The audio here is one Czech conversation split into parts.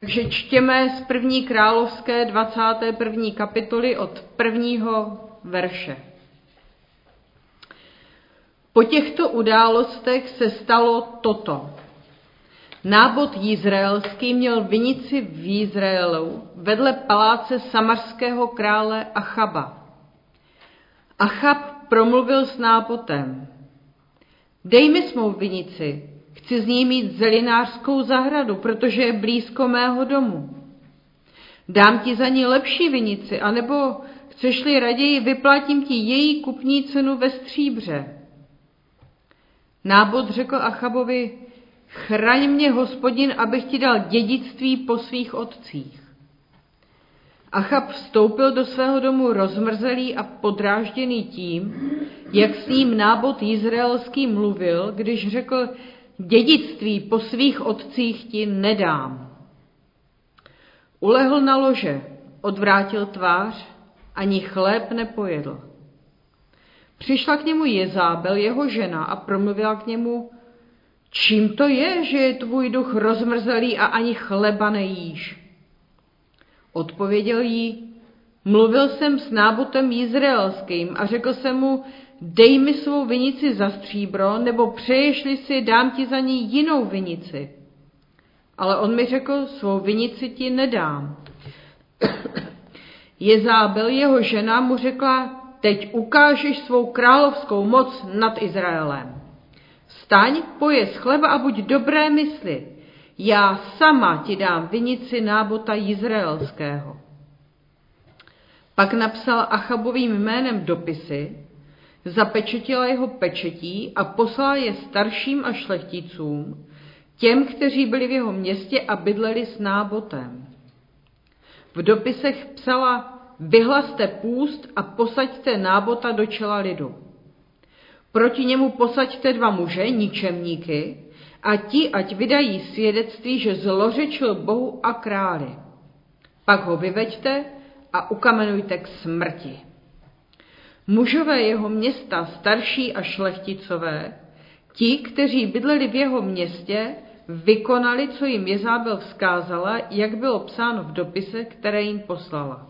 Takže čtěme z první královské 21. kapitoly od prvního verše. Po těchto událostech se stalo toto. Nábod Izraelský měl vinici v Izraelu vedle paláce samarského krále Achaba. Achab promluvil s nábotem. Dej mi svou vinici, chci z ní mít zelinářskou zahradu, protože je blízko mého domu. Dám ti za ní lepší vinici, anebo chceš-li raději, vyplatím ti její kupní cenu ve stříbře. Nábod řekl Achabovi, chraň mě hospodin, abych ti dal dědictví po svých otcích. Achab vstoupil do svého domu rozmrzelý a podrážděný tím, jak s ním nábod izraelský mluvil, když řekl, dědictví po svých otcích ti nedám. Ulehl na lože, odvrátil tvář, ani chléb nepojedl. Přišla k němu Jezábel, jeho žena, a promluvila k němu, čím to je, že je tvůj duch rozmrzelý a ani chleba nejíš? Odpověděl jí, mluvil jsem s nábotem izraelským a řekl jsem mu, dej mi svou vinici za stříbro, nebo přeješli si, dám ti za ní jinou vinici. Ale on mi řekl, svou vinici ti nedám. Jezábel, jeho žena, mu řekla, teď ukážeš svou královskou moc nad Izraelem. Staň, pojez chleba a buď dobré mysli. Já sama ti dám vinici nábota izraelského. Pak napsal Achabovým jménem dopisy, zapečetila jeho pečetí a poslala je starším a šlechticům, těm, kteří byli v jeho městě a bydleli s nábotem. V dopisech psala, vyhlaste půst a posaďte nábota do čela lidu. Proti němu posaďte dva muže, ničemníky, a ti, ať vydají svědectví, že zlořečil Bohu a králi. Pak ho vyveďte a ukamenujte k smrti. Mužové jeho města, starší a šlechticové, ti, kteří bydleli v jeho městě, vykonali, co jim Jezábel vzkázala, jak bylo psáno v dopise, které jim poslala.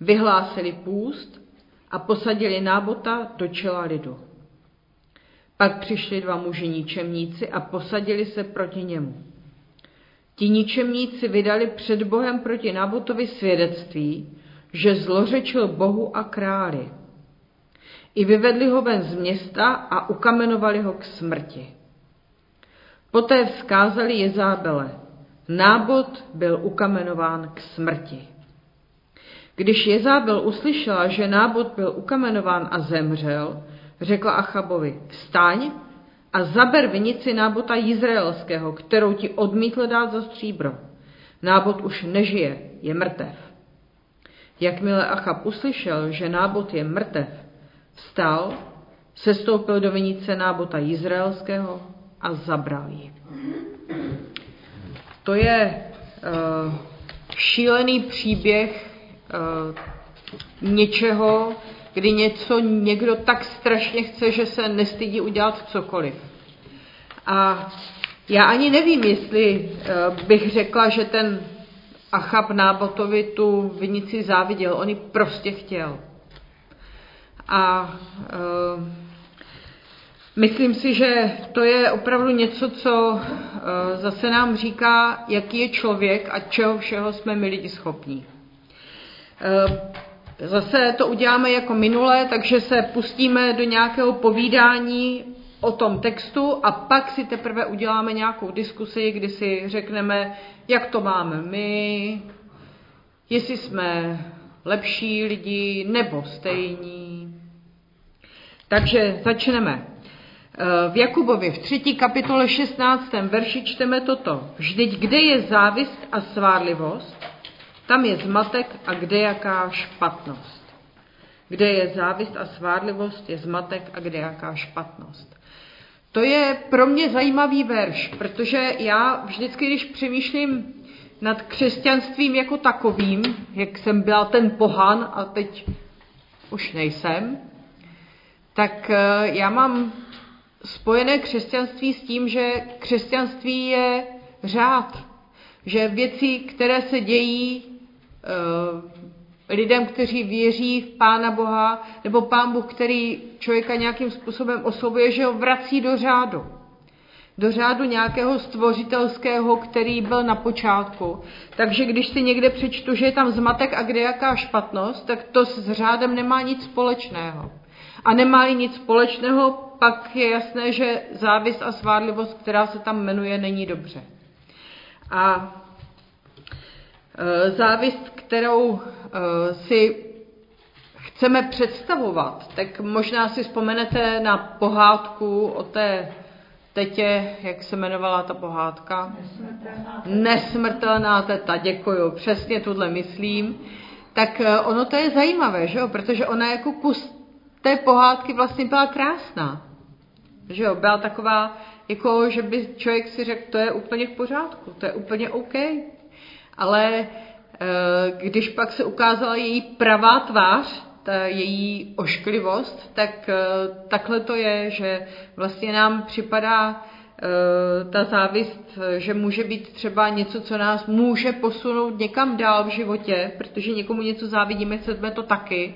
Vyhlásili půst a posadili nábota do čela lidu. Pak přišli dva muži ničemníci a posadili se proti němu. Ti ničemníci vydali před Bohem proti Nabotovi svědectví, že zlořečil Bohu a králi. I vyvedli ho ven z města a ukamenovali ho k smrti. Poté vzkázali Jezábele, nábod byl ukamenován k smrti. Když Jezábel uslyšela, že nábod byl ukamenován a zemřel, řekla Achabovi, vstaň a zaber vinici nábota izraelského, kterou ti odmítl dát za stříbro. Nábod už nežije, je mrtev. Jakmile Achab uslyšel, že nábod je mrtev, vstal, sestoupil do vinice nábota izraelského a zabral ji. To je uh, šílený příběh uh, něčeho, kdy něco někdo tak strašně chce, že se nestydí udělat cokoliv. A já ani nevím, jestli uh, bych řekla, že ten Achab Nábotovi tu vinici záviděl. On ji prostě chtěl. A uh, myslím si, že to je opravdu něco, co uh, zase nám říká, jaký je člověk a čeho všeho jsme my lidi schopní. Uh, zase to uděláme jako minule, takže se pustíme do nějakého povídání o tom textu a pak si teprve uděláme nějakou diskusi, kdy si řekneme, jak to máme my, jestli jsme lepší lidi nebo stejní. Takže začneme. V Jakubovi v 3. kapitole 16. verši čteme toto. Vždyť kde je závist a svárlivost, tam je zmatek a kde jaká špatnost. Kde je závist a svárlivost, je zmatek a kde jaká špatnost. To je pro mě zajímavý verš, protože já vždycky, když přemýšlím nad křesťanstvím jako takovým, jak jsem byla ten pohan a teď už nejsem, tak eh, já mám spojené křesťanství s tím, že křesťanství je řád, že věci, které se dějí e, lidem, kteří věří v Pána Boha, nebo Pán Bůh, který člověka nějakým způsobem oslovuje, že ho vrací do řádu do řádu nějakého stvořitelského, který byl na počátku. Takže když si někde přečtu, že je tam zmatek a kde jaká špatnost, tak to s řádem nemá nic společného. A nemá nic společného, pak je jasné, že závist a svádlivost, která se tam jmenuje, není dobře. A e, závist, kterou e, si chceme představovat, tak možná si vzpomenete na pohádku o té tetě, jak se jmenovala ta pohádka? Nesmrtelná, Nesmrtelná teta, děkuju, přesně tuhle myslím. Tak e, ono to je zajímavé, že jo? protože ona jako kus té pohádky vlastně byla krásná. Že jo, byla taková, jako, že by člověk si řekl, to je úplně v pořádku, to je úplně OK. Ale e, když pak se ukázala její pravá tvář, ta její ošklivost, tak e, takhle to je, že vlastně nám připadá e, ta závist, že může být třeba něco, co nás může posunout někam dál v životě, protože někomu něco závidíme, chceme to taky,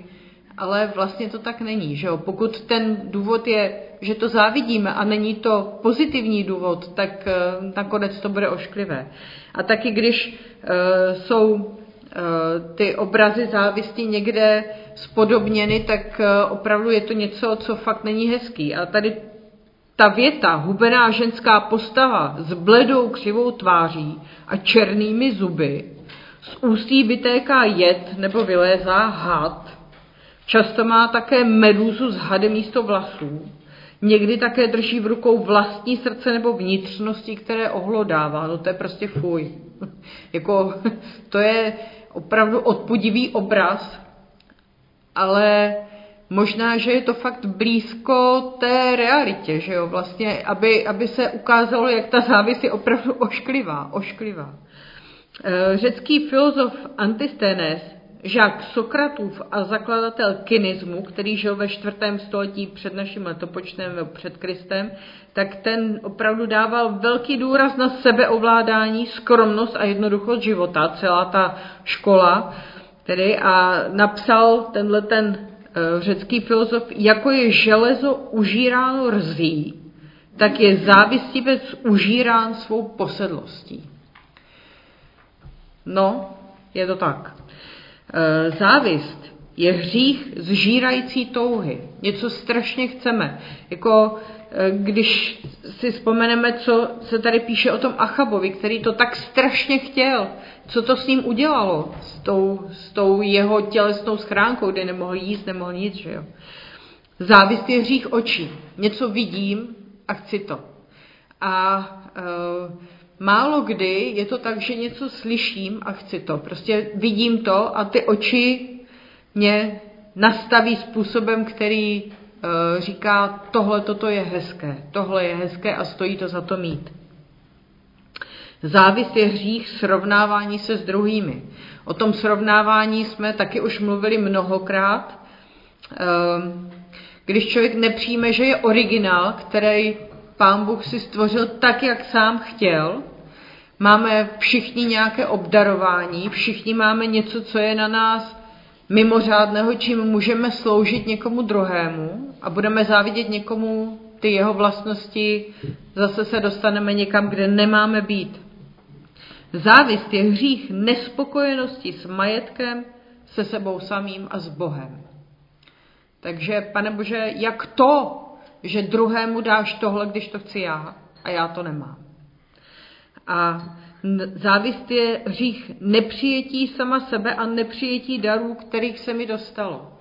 ale vlastně to tak není. Že jo? Pokud ten důvod je, že to závidíme a není to pozitivní důvod, tak uh, nakonec to bude ošklivé. A taky když uh, jsou uh, ty obrazy závisti někde spodobněny, tak opravdu je to něco, co fakt není hezký. A tady ta věta, hubená ženská postava s bledou křivou tváří a černými zuby, z ústí vytéká jed nebo vylézá had, Často má také medúzu z hady místo vlasů. Někdy také drží v rukou vlastní srdce nebo vnitřnosti, které ohlodává. No to je prostě fuj. jako, to je opravdu odpudivý obraz, ale možná, že je to fakt blízko té realitě, že jo, vlastně, aby, aby se ukázalo, jak ta závis je opravdu ošklivá, ošklivá. Eh, řecký filozof Antisténes žák Sokratův a zakladatel kinismu, který žil ve čtvrtém století před naším letopočtem, před Kristem, tak ten opravdu dával velký důraz na sebeovládání, skromnost a jednoduchost života, celá ta škola, tedy a napsal tenhle ten uh, řecký filozof, jako je železo užíráno rzí, tak je závistivec užírán svou posedlostí. No, je to tak. Eh, závist je hřích zžírající touhy. Něco strašně chceme. Jako eh, když si vzpomeneme, co se tady píše o tom Achabovi, který to tak strašně chtěl, co to s ním udělalo, s tou, s tou jeho tělesnou schránkou, kde nemohl jíst, nemohl nic, že jo. Závist je hřích očí. Něco vidím a chci to. A uh, Málo kdy je to tak, že něco slyším a chci to. Prostě vidím to a ty oči mě nastaví způsobem, který uh, říká, tohle toto je hezké, tohle je hezké a stojí to za to mít. Závis je hřích srovnávání se s druhými. O tom srovnávání jsme taky už mluvili mnohokrát. Ehm, když člověk nepřijme, že je originál, který pán Bůh si stvořil tak, jak sám chtěl, Máme všichni nějaké obdarování, všichni máme něco, co je na nás mimořádného, čím můžeme sloužit někomu druhému a budeme závidět někomu ty jeho vlastnosti, zase se dostaneme někam, kde nemáme být. Závist je hřích nespokojenosti s majetkem, se sebou samým a s Bohem. Takže, pane Bože, jak to, že druhému dáš tohle, když to chci já a já to nemám? A závist je hřích nepřijetí sama sebe a nepřijetí darů, kterých se mi dostalo.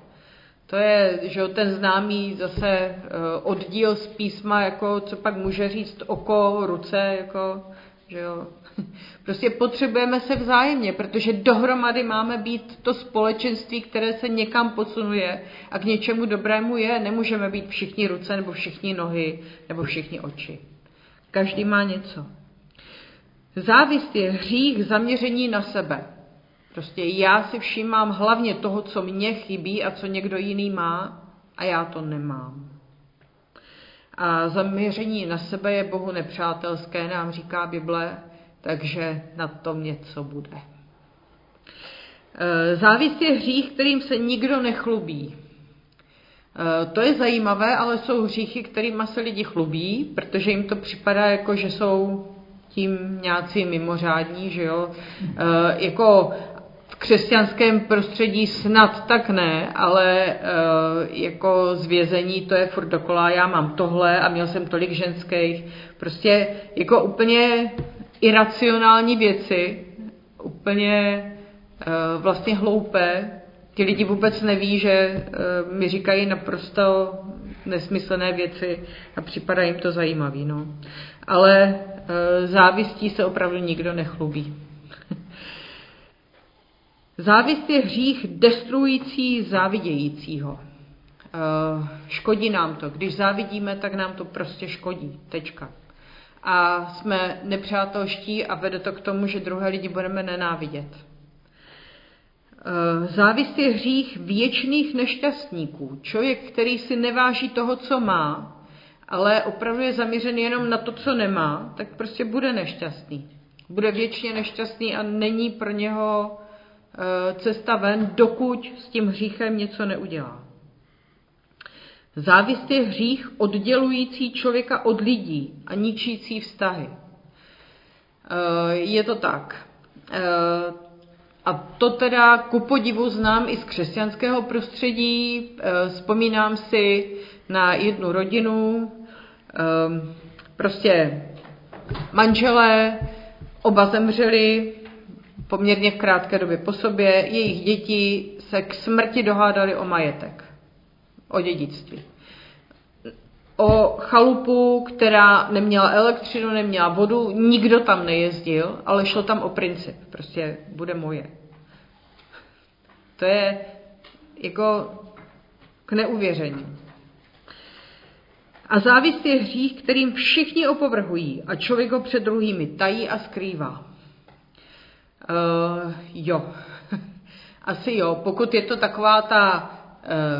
To je že ten známý zase eh, oddíl z písma, jako co pak může říct oko, ruce, jako, že jo. Prostě potřebujeme se vzájemně, protože dohromady máme být to společenství, které se někam posunuje a k něčemu dobrému je. Nemůžeme být všichni ruce, nebo všichni nohy, nebo všichni oči. Každý má něco. Závist je hřích zaměření na sebe. Prostě já si všímám hlavně toho, co mně chybí a co někdo jiný má a já to nemám. A zaměření na sebe je Bohu nepřátelské, nám říká Bible. takže na tom něco bude. E, závist je hřích, kterým se nikdo nechlubí. E, to je zajímavé, ale jsou hříchy, kterými se lidi chlubí, protože jim to připadá jako, že jsou tím nějací mimořádní, že jo. E, jako v křesťanském prostředí snad tak ne, ale jako zvězení to je furt dokola, já mám tohle a měl jsem tolik ženských. Prostě jako úplně iracionální věci, úplně uh, vlastně hloupé. Ti lidi vůbec neví, že uh, mi říkají naprosto nesmyslné věci a připadá jim to zajímavý. No. Ale uh, závistí se opravdu nikdo nechlubí. Závist je hřích destruující závidějícího. Škodí nám to. Když závidíme, tak nám to prostě škodí. Tečka a jsme nepřátelští a vede to k tomu, že druhé lidi budeme nenávidět. Eh, závist je hřích věčných nešťastníků. Člověk, který si neváží toho, co má, ale opravdu je zaměřen jenom na to, co nemá, tak prostě bude nešťastný. Bude věčně nešťastný a není pro něho eh, cesta ven, dokud s tím hříchem něco neudělá. Závist je hřích oddělující člověka od lidí a ničící vztahy. Eh, je to tak. A to teda ku podivu znám i z křesťanského prostředí. Eh, vzpomínám si na jednu rodinu, prostě manželé, oba zemřeli poměrně v krátké době po sobě, jejich děti se k smrti dohádali o majetek o dědictví. O chalupu, která neměla elektřinu, neměla vodu, nikdo tam nejezdil, ale šlo tam o princip. Prostě bude moje. To je jako k neuvěření. A závist je hřích, kterým všichni opovrhují a člověk ho před druhými tají a skrývá. Uh, jo, asi jo, pokud je to taková ta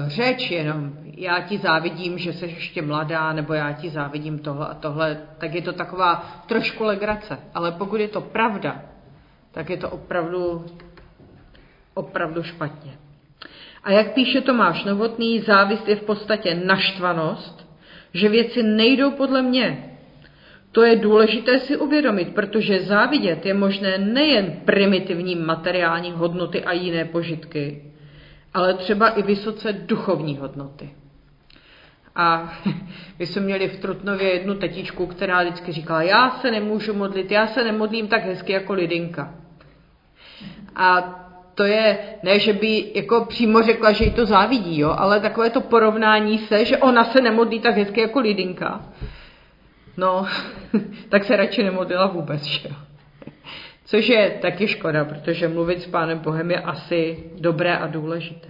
řeč jenom, já ti závidím, že jsi ještě mladá, nebo já ti závidím tohle a tohle, tak je to taková trošku legrace. Ale pokud je to pravda, tak je to opravdu, opravdu špatně. A jak píše Tomáš Novotný, závist je v podstatě naštvanost, že věci nejdou podle mě. To je důležité si uvědomit, protože závidět je možné nejen primitivní materiální hodnoty a jiné požitky, ale třeba i vysoce duchovní hodnoty. A my jsme měli v Trutnově jednu tetičku, která vždycky říkala, já se nemůžu modlit, já se nemodlím tak hezky jako Lidinka. A to je, ne, že by jako přímo řekla, že jí to závidí, jo, ale takové to porovnání se, že ona se nemodlí tak hezky jako Lidinka. No, tak se radši nemodlila vůbec, že jo. Což je taky škoda, protože mluvit s Pánem Bohem je asi dobré a důležité.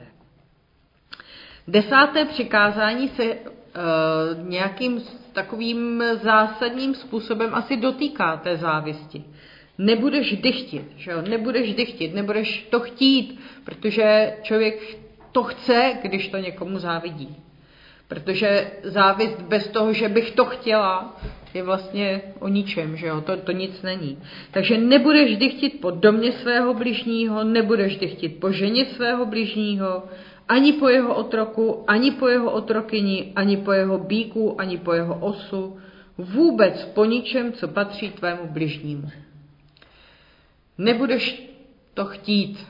Desáté přikázání se e, nějakým takovým zásadním způsobem asi dotýká té závisti. Nebudeš dychtit, že jo? nebudeš dychtit, nebudeš to chtít, protože člověk to chce, když to někomu závidí. Protože závist bez toho, že bych to chtěla, je vlastně o ničem, že jo, to, to nic není. Takže nebudeš dychtit po domě svého bližního, nebudeš dychtit po ženě svého bližního, ani po jeho otroku, ani po jeho otrokyni, ani po jeho bíku, ani po jeho osu, vůbec po ničem, co patří tvému bližnímu. Nebudeš to chtít.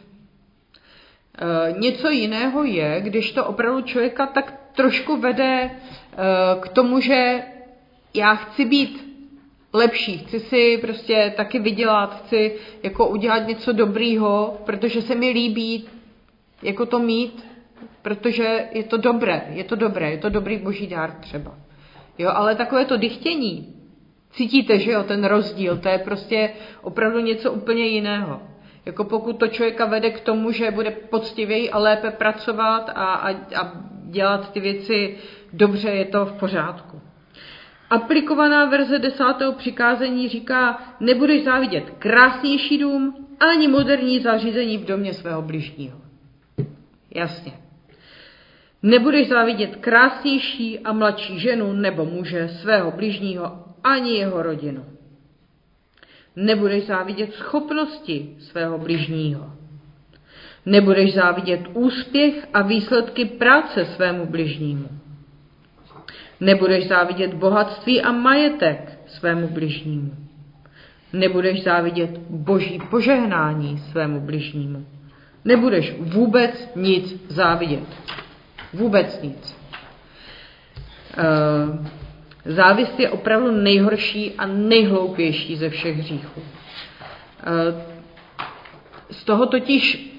E, něco jiného je, když to opravdu člověka tak trošku vede e, k tomu, že já chci být lepší, chci si prostě taky vydělat, chci jako udělat něco dobrýho, protože se mi líbí jako to mít, protože je to dobré, je to dobré, je to dobrý boží dár třeba. Jo, ale takové to dychtění, cítíte, že jo, ten rozdíl, to je prostě opravdu něco úplně jiného. Jako pokud to člověka vede k tomu, že bude poctivěji a lépe pracovat a, a, a dělat ty věci dobře, je to v pořádku. Aplikovaná verze desátého přikázení říká, nebudeš závidět krásnější dům ani moderní zařízení v domě svého bližního. Jasně. Nebudeš závidět krásnější a mladší ženu nebo muže svého bližního ani jeho rodinu. Nebudeš závidět schopnosti svého bližního. Nebudeš závidět úspěch a výsledky práce svému bližnímu. Nebudeš závidět bohatství a majetek svému bližnímu. Nebudeš závidět boží požehnání svému bližnímu. Nebudeš vůbec nic závidět. Vůbec nic. Eh, závist je opravdu nejhorší a nejhloupější ze všech hříchů. Eh, z toho totiž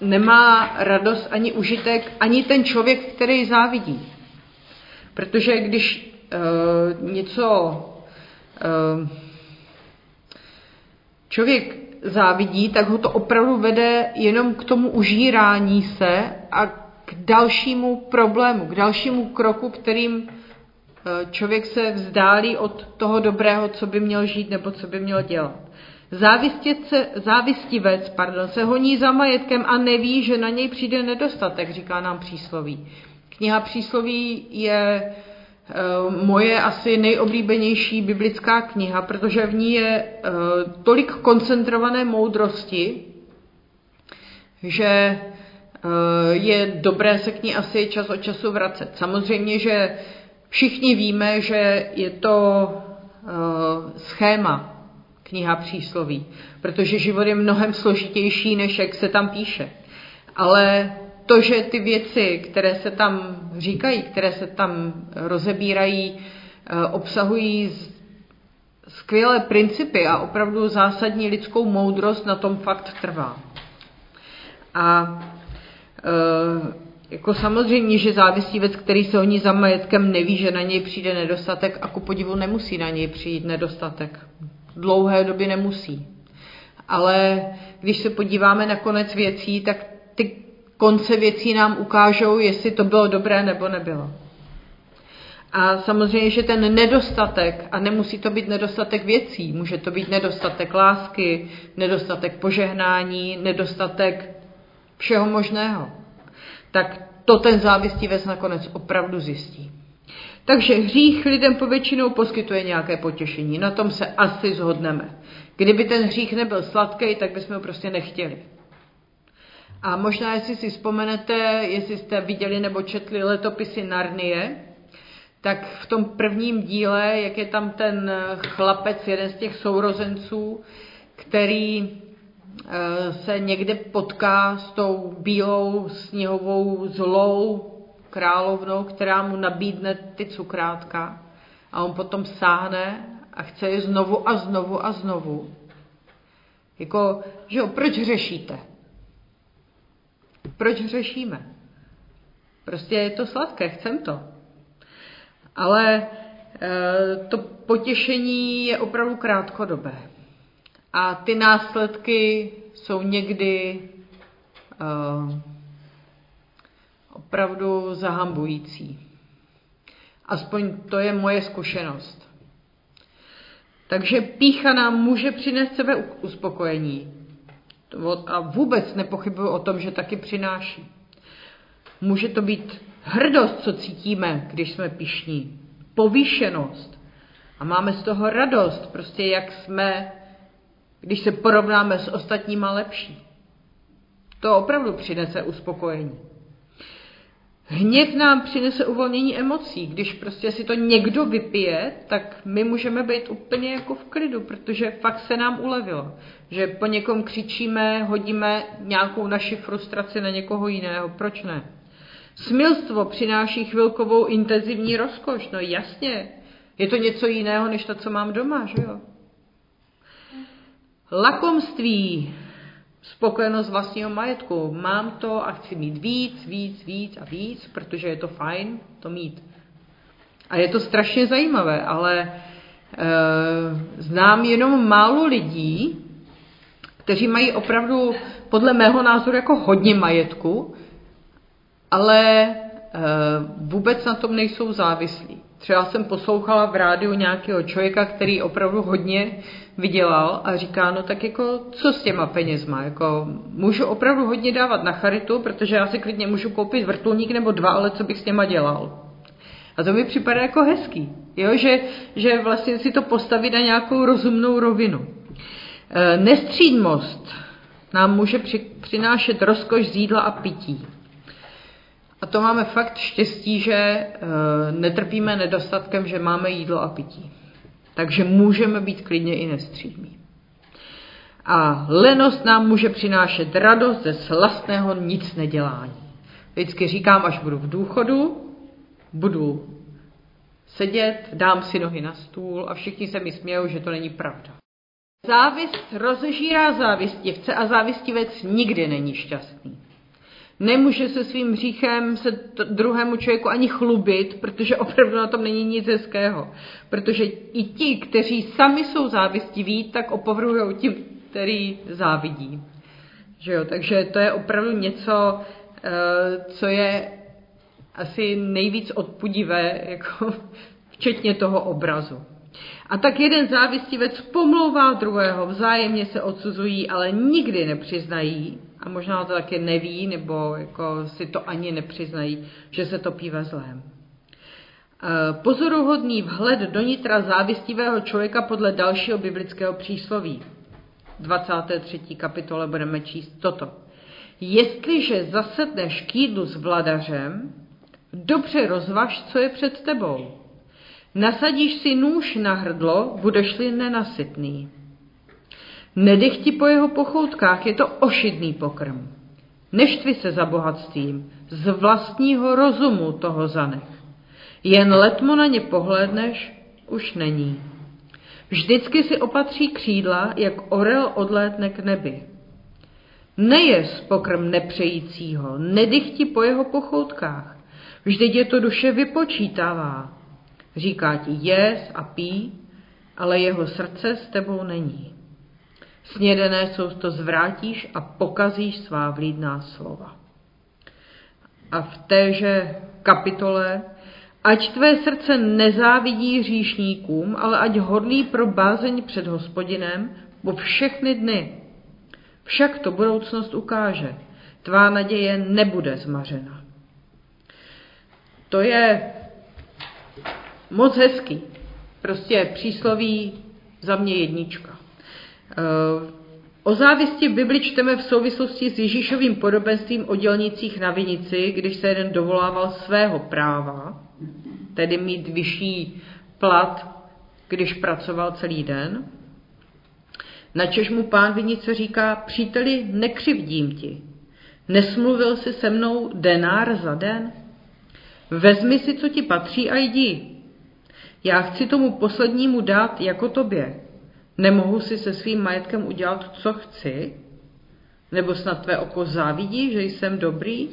nemá radost ani užitek, ani ten člověk, který závidí. Protože když uh, něco uh, člověk závidí, tak ho to opravdu vede jenom k tomu užírání se a k dalšímu problému, k dalšímu kroku, kterým eh, člověk se vzdálí od toho dobrého, co by měl žít nebo co by měl dělat. Závistěce, závistivec pardon, se honí za majetkem a neví, že na něj přijde nedostatek, říká nám přísloví. Kniha přísloví je e, moje asi nejoblíbenější biblická kniha, protože v ní je e, tolik koncentrované moudrosti, že e, je dobré se k ní asi čas od času vracet. Samozřejmě, že všichni víme, že je to schéma, kniha přísloví, protože život je mnohem složitější, než jak se tam píše. Ale to, že ty věci, které se tam říkají, které se tam rozebírají, eh, obsahují skvělé principy a opravdu zásadní lidskou moudrost, na tom fakt trvá. A e, jako samozřejmě, že věc, který se honí za majetkem, neví, že na něj přijde nedostatek a ku podivu nemusí na něj přijít nedostatek dlouhé době nemusí. Ale když se podíváme na konec věcí, tak ty konce věcí nám ukážou, jestli to bylo dobré nebo nebylo. A samozřejmě, že ten nedostatek, a nemusí to být nedostatek věcí, může to být nedostatek lásky, nedostatek požehnání, nedostatek všeho možného, tak to ten závistivec nakonec opravdu zjistí. Takže hřích lidem povětšinou poskytuje nějaké potěšení. Na tom se asi zhodneme. Kdyby ten hřích nebyl sladký, tak bychom ho prostě nechtěli. A možná, jestli si vzpomenete, jestli jste viděli nebo četli letopisy Narnie, tak v tom prvním díle, jak je tam ten chlapec, jeden z těch sourozenců, který eh, se někde potká s tou bílou sněhovou zlou královnou, která mu nabídne ty cukrátka a on potom sáhne a chce je znovu a znovu a znovu. Jako, že jo, proč řešíte? Proč řešíme? Prostě je to sladké, chcem to. Ale e, to potěšení je opravdu krátkodobé. A ty následky jsou někdy e, opravdu zahambující. Aspoň to je moje zkušenost. Takže pícha nám může přinést sebe uspokojení. A vůbec nepochybuji o tom, že taky přináší. Může to být hrdost, co cítíme, když jsme pišní. Povýšenost. A máme z toho radost, prostě jak jsme, když se porovnáme s ostatníma lepší. To opravdu přinese uspokojení. Hněv nám přinese uvolnění emocí. Když prostě si to někdo vypije, tak my můžeme být úplně jako v klidu, protože fakt se nám ulevilo. Že po někom křičíme, hodíme nějakou naši frustraci na někoho jiného. Proč ne? Smilstvo přináší chvilkovou intenzivní rozkoš. No jasně, je to něco jiného, než to, co mám doma, že jo? Lakomství spokojenost vlastního majetku. Mám to a chci mít víc, víc, víc a víc, protože je to fajn to mít. A je to strašně zajímavé, ale e, znám jenom málo lidí, kteří mají opravdu, podle mého názoru, jako hodně majetku, ale e, vůbec na tom nejsou závislí. Třeba jsem poslouchala v rádiu nějakého člověka, který opravdu hodně vydělal a říká, no tak jako co s těma penězma, jako můžu opravdu hodně dávat na charitu, protože já si klidně můžu koupit vrtulník nebo dva, ale co bych s těma dělal. A to mi připadá jako hezký. Jo, že, že vlastně si to postavit na nějakou rozumnou rovinu. E, nestřídmost nám může při, přinášet rozkoš z jídla a pití. A to máme fakt štěstí, že e, netrpíme nedostatkem, že máme jídlo a pití. Takže můžeme být klidně i nestřídmí. A lenost nám může přinášet radost ze slastného nic nedělání. Vždycky říkám, až budu v důchodu, budu sedět, dám si nohy na stůl a všichni se mi smějou, že to není pravda. Závist rozežírá závistivce a závistivec nikdy není šťastný. Nemůže se svým hříchem se druhému člověku ani chlubit, protože opravdu na tom není nic hezkého. Protože i ti, kteří sami jsou závistiví, tak opovrhují tím, který závidí. Že jo? Takže to je opravdu něco, eh, co je asi nejvíc odpudivé, jako včetně toho obrazu. A tak jeden závistivec pomlouvá druhého, vzájemně se odsuzují, ale nikdy nepřiznají, a možná to taky neví, nebo jako si to ani nepřiznají, že se topí ve zlém. E, pozoruhodný vhled do nitra závistivého člověka podle dalšího biblického přísloví. 23. kapitole budeme číst toto. Jestliže zasedneš k jídlu s vladařem, dobře rozvaž, co je před tebou. Nasadíš si nůž na hrdlo, budeš-li nenasytný. Nedech ti po jeho pochoutkách, je to ošidný pokrm. Neštvi se za bohatstvím, z vlastního rozumu toho zanech. Jen letmo na ně pohlédneš, už není. Vždycky si opatří křídla, jak orel odlétne k nebi. Nejez pokrm nepřejícího, nedychti po jeho pochoutkách. Vždyť je to duše vypočítavá. Říká ti jes a pí, ale jeho srdce s tebou není. Snědené jsou to zvrátíš a pokazíš svá vlídná slova. A v téže kapitole Ať tvé srdce nezávidí hříšníkům, ale ať hodlí pro bázeň před hospodinem po všechny dny. Však to budoucnost ukáže. Tvá naděje nebude zmařena. To je moc hezký. Prostě přísloví za mě jednička. Eh, o závisti v Bibli čteme v souvislosti s Ježíšovým podobenstvím o dělnicích na vinici, když se jeden dovolával svého práva, tedy mít vyšší plat, když pracoval celý den. Načež mu pán vinice říká, příteli, nekřivdím ti. Nesmluvil si se mnou denár za den? Vezmi si, co ti patří a jdi. Já chci tomu poslednímu dát jako tobě. Nemohu si se svým majetkem udělat, co chci? Nebo snad tvé oko závidí, že jsem dobrý?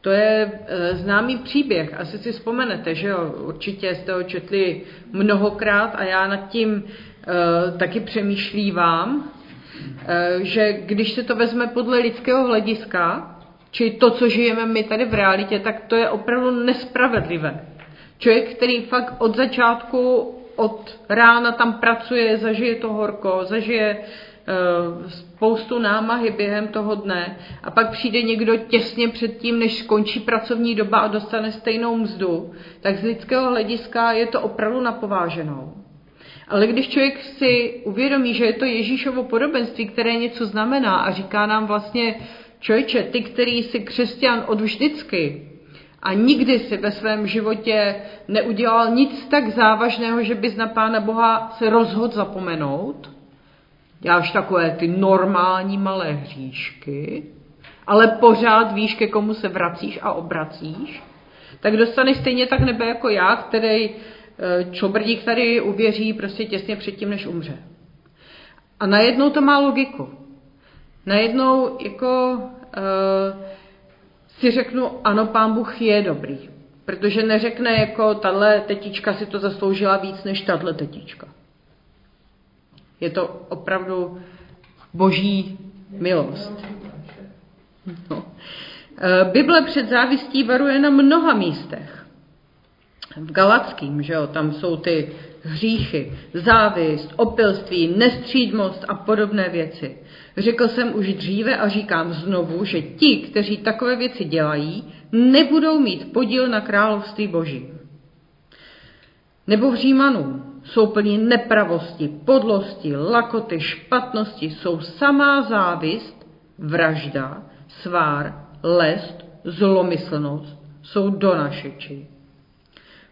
To je e, známý příběh, asi si vzpomenete, že jo, určitě jste ho četli mnohokrát a já nad tím e, taky přemýšlívám, e, že když se to vezme podle lidského hlediska, či to, co žijeme my tady v realitě, tak to je opravdu nespravedlivé. Člověk, který fakt od začátku, od rána tam pracuje, zažije to horko, zažije uh, spoustu námahy během toho dne a pak přijde někdo těsně před tím, než skončí pracovní doba a dostane stejnou mzdu, tak z lidského hlediska je to opravdu napováženou. Ale když člověk si uvědomí, že je to Ježíšovo podobenství, které něco znamená a říká nám vlastně, člověče, ty, který jsi křesťan od vždycky, a nikdy si ve svém životě neudělal nic tak závažného, že bys na Pána Boha se rozhodl zapomenout. Děláš takové ty normální malé hříšky, ale pořád víš, ke komu se vracíš a obracíš, tak dostaneš stejně tak nebe jako já, který eh, čobrdík tady uvěří prostě těsně předtím, než umře. A najednou to má logiku. Najednou jako uh, si řeknu, ano, pán Bůh je dobrý. Protože neřekne jako, tahle tetička si to zasloužila víc než tahle tetička. Je to opravdu boží milost. No. E, Bible před závistí varuje na mnoha místech. V Galackým, že jo, tam jsou ty hříchy, závist, opilství, nestřídmost a podobné věci. Řekl jsem už dříve a říkám znovu, že ti, kteří takové věci dělají, nebudou mít podíl na království boží. Nebo v Římanů jsou plní nepravosti, podlosti, lakoty, špatnosti, jsou samá závist, vražda, svár, lest, zlomyslnost, jsou donašeči.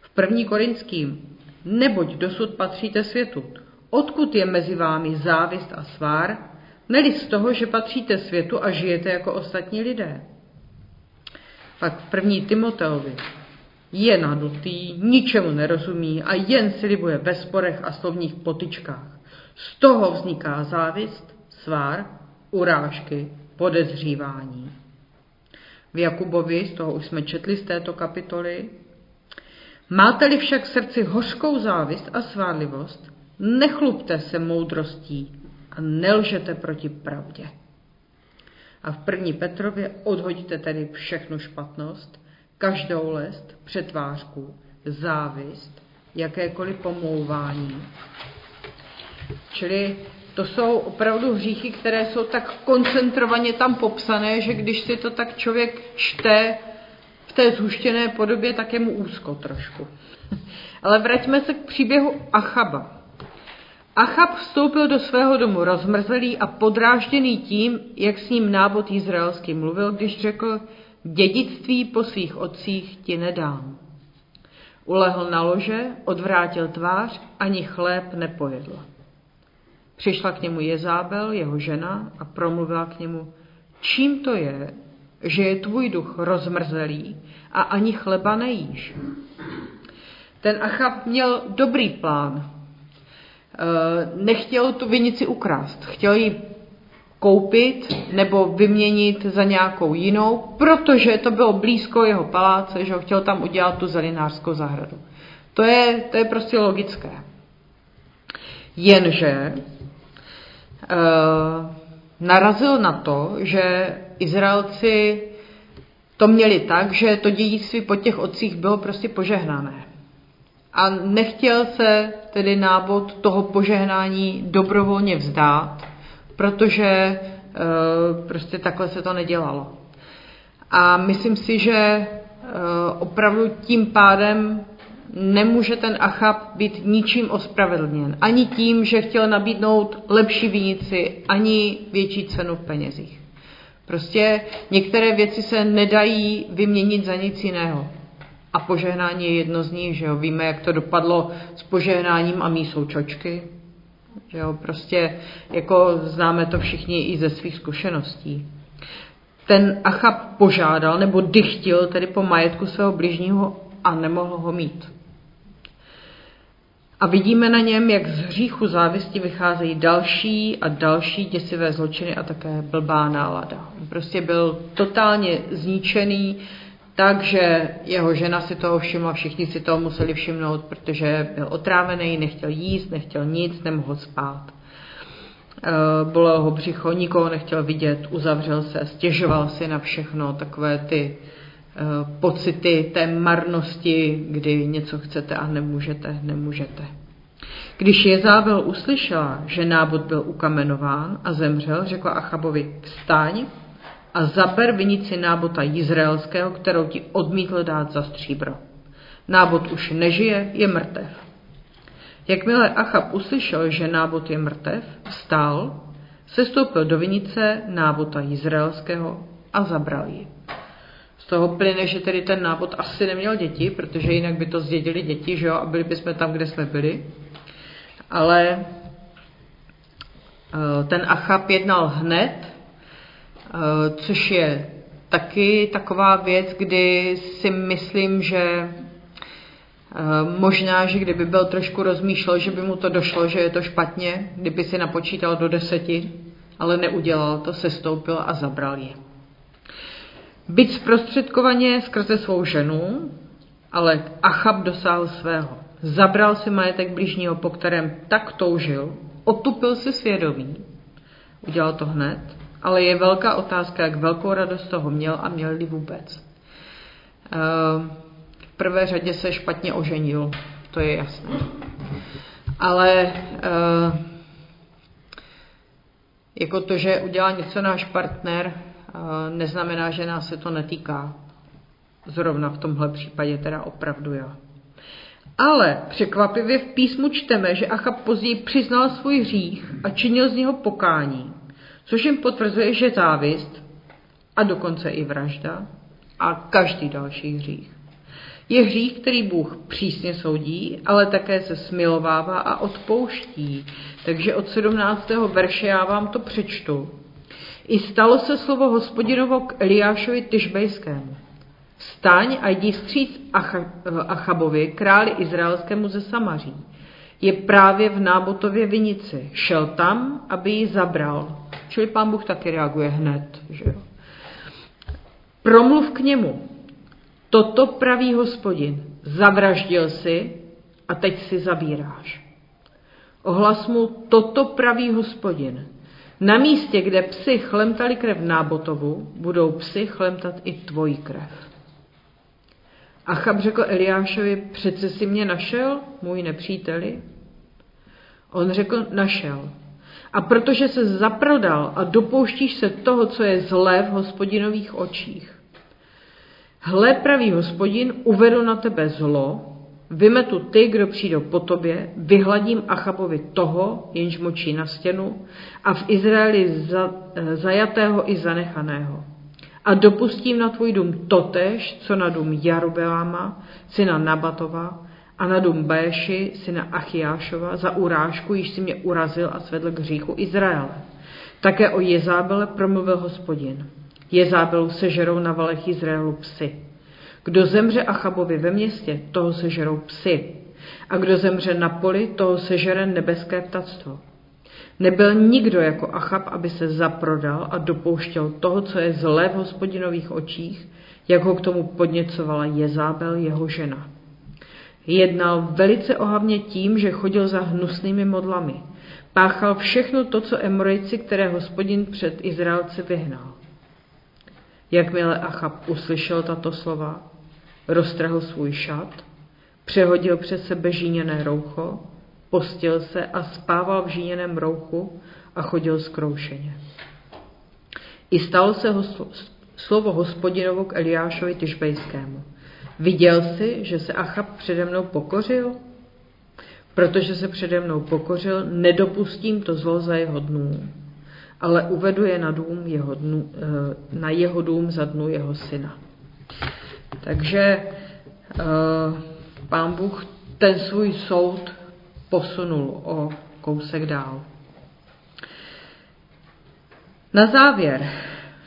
V první korinským, neboť dosud patříte světu. Odkud je mezi vámi závist a svár, neli z toho, že patříte světu a žijete jako ostatní lidé. Pak v první Timoteovi je nadutý, ničemu nerozumí a jen si libuje ve sporech a slovních potyčkách. Z toho vzniká závist, svár, urážky, podezřívání. V Jakubovi, z toho už jsme četli z této kapitoly, máte-li však v srdci hořkou závist a svárlivost, nechlupte se moudrostí a nelžete proti pravdě. A v první Petrově odhodíte tedy všechnu špatnost, každou lest, přetvářku, závist, jakékoliv pomlouvání. Čili to jsou opravdu hříchy, které jsou tak koncentrovaně tam popsané, že když si to tak člověk čte v té zhuštěné podobě, tak je mu úzko trošku. Ale vraťme se k příběhu Achaba. Achab vstoupil do svého domu rozmrzelý a podrážděný tím, jak s ním nábod izraelský mluvil, když řekl, dědictví po svých otcích ti nedám. Ulehl na lože, odvrátil tvář, ani chléb nepojedl. Přišla k němu Jezábel, jeho žena, a promluvila k němu, čím to je, že je tvůj duch rozmrzelý a ani chleba nejíš. Ten Achab měl dobrý plán. Eh, nechtěl tu vinici ukrást, chtěl ji koupit nebo vyměnit za nějakou jinou, protože to bylo blízko jeho paláce, že ho chtěl tam udělat tu zelinářskou zahradu. To je, to je prostě logické. Jenže uh, narazil na to, že Izraelci to měli tak, že to dědictví po těch otcích bylo prostě požehnané. A nechtěl se tedy nábod toho požehnání dobrovolně vzdát, protože e, prostě takhle se to nedělalo. A myslím si, že e, opravdu tím pádem nemůže ten Achab být ničím ospravedlněn. Ani tím, že chtěl nabídnout lepší vinici, ani větší cenu v penězích. Prostě některé věci se nedají vyměnit za nic jiného. A požehnání je jedno z nich, že jo. Víme, jak to dopadlo s požehnáním a mísou čočky. Že jo, prostě jako známe to všichni i ze svých zkušeností. Ten Achab požádal nebo dychtil tedy po majetku svého bližního a nemohl ho mít. A vidíme na něm, jak z hříchu závisti vycházejí další a další děsivé zločiny a také blbá nálada. Prostě byl totálně zničený, takže jeho žena si toho všimla, všichni si toho museli všimnout, protože byl otrávený, nechtěl jíst, nechtěl nic, nemohl spát. Eh, bylo ho břicho, nikoho nechtěl vidět, uzavřel se, stěžoval si na všechno, takové ty eh, pocity té marnosti, kdy něco chcete a nemůžete, nemůžete. Když Jezábel uslyšela, že nábod byl ukamenován a zemřel, řekla Achabovi, vstaň a zaber vinici nábota Izraelského, kterou ti odmítl dát za stříbro. Nábot už nežije, je mrtev. Jakmile Achab uslyšel, že nábot je mrtev, vstál, sestoupil do vinice nábota Izraelského a zabral ji. Toho plyne, že tedy ten nábot asi neměl děti, protože jinak by to zdědili děti, že jo, a byli bychom tam, kde jsme byli. Ale eh, ten Achab jednal hned Eh, což je taky taková věc, kdy si myslím, že eh, možná, že kdyby byl trošku rozmýšlel, že by mu to došlo, že je to špatně, kdyby si napočítal do deseti, ale neudělal to, sestoupil a zabral je. Byť zprostředkovaně skrze svou ženu, ale Achab dosáhl svého. Zabral si majetek blížního, po kterém tak toužil, otupil si svědomí, udělal to hned, ale je velká otázka, jak velkou radost toho měl a měl-li vůbec. Ehm, v prvé řadě se špatně oženil, to je jasné. Ale ehm, jako to, že udělá něco náš partner, neznamená, že nás se to netýká. Zrovna v tomhle případě teda opravdu jo. Ale překvapivě v písmu čteme, že Achab později přiznal svůj hřích a činil z něho pokání, což jim potvrzuje, že závist a dokonce i vražda a každý další hřích je hřích, který Bůh přísně soudí, ale také se smilovává a odpouští. Takže od 17. verše já vám to přečtu. I stalo se slovo hospodinovo k Eliášovi Tyžbejskému. Staň a jdi vstříc Achabovi, králi izraelskému ze Samaří. Je právě v Nábotově vinici. Šel tam, aby ji zabral. Čili pán Bůh taky reaguje hned. Že? Promluv k němu. Toto praví hospodin. Zavraždil si a teď si zabíráš. Ohlas mu, toto praví hospodin. Na místě, kde psy chlemtali krev Nábotovu, budou psy chlemtat i tvoji krev. Achab řekl Eliášovi, přece si mě našel, můj nepříteli? On řekl, našel. A protože se zaprodal a dopouštíš se toho, co je zlé v hospodinových očích. Hle, pravý hospodin, uvedu na tebe zlo, vymetu ty, kdo přijdou po tobě, vyhladím Achabovi toho, jenž močí na stěnu, a v Izraeli za, zajatého i zanechaného a dopustím na tvůj dům totež, co na dům Jarubeláma, syna Nabatova, a na dům Béši, syna Achiášova, za urážku, již si mě urazil a svedl k hříchu Izraele. Také o Jezábele promluvil hospodin. Jezábelu sežerou na valech Izraelu psy. Kdo zemře Achabovi ve městě, toho sežerou psy. A kdo zemře na poli, toho sežere nebeské ptactvo. Nebyl nikdo jako Achab, aby se zaprodal a dopouštěl toho, co je zlé v hospodinových očích, jak ho k tomu podněcovala Jezábel, jeho žena. Jednal velice ohavně tím, že chodil za hnusnými modlami. Páchal všechno to, co Emorejci, které hospodin před Izraelci vyhnal. Jakmile Achab uslyšel tato slova, roztrhl svůj šat, přehodil přes sebe žíněné roucho postil se a spával v žíněném rouchu a chodil zkroušeně. I stalo se ho, slovo hospodinovo k Eliášovi Tyžbejskému. Viděl jsi, že se Achab přede mnou pokořil? Protože se přede mnou pokořil, nedopustím to zlo za jeho dnů, ale uvedu je na, dům jeho dnů, eh, na jeho dům za dnu jeho syna. Takže eh, pán Bůh ten svůj soud posunul o kousek dál. Na závěr,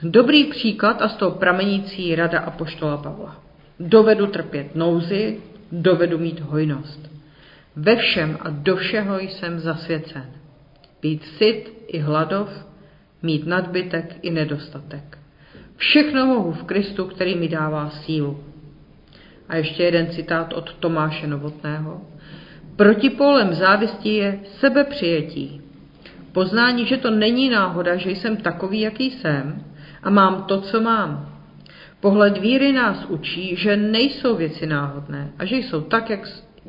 dobrý příklad a z toho pramenící rada Apoštola Pavla. Dovedu trpět nouzy, dovedu mít hojnost. Ve všem a do všeho jsem zasvěcen. Být syt i hladov, mít nadbytek i nedostatek. Všechno mohu v Kristu, který mi dává sílu. A ještě jeden citát od Tomáše Novotného. Protipólem závisti je sebepřijetí. Poznání, že to není náhoda, že jsem takový, jaký jsem a mám to, co mám. Pohled víry nás učí, že nejsou věci náhodné a že jsou tak, jak,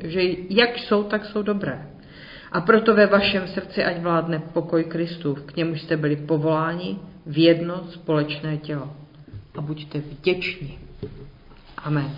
že jak jsou, tak jsou dobré. A proto ve vašem srdci ať vládne pokoj Kristův, k němu jste byli povoláni v jedno společné tělo. A buďte vděční. Amen.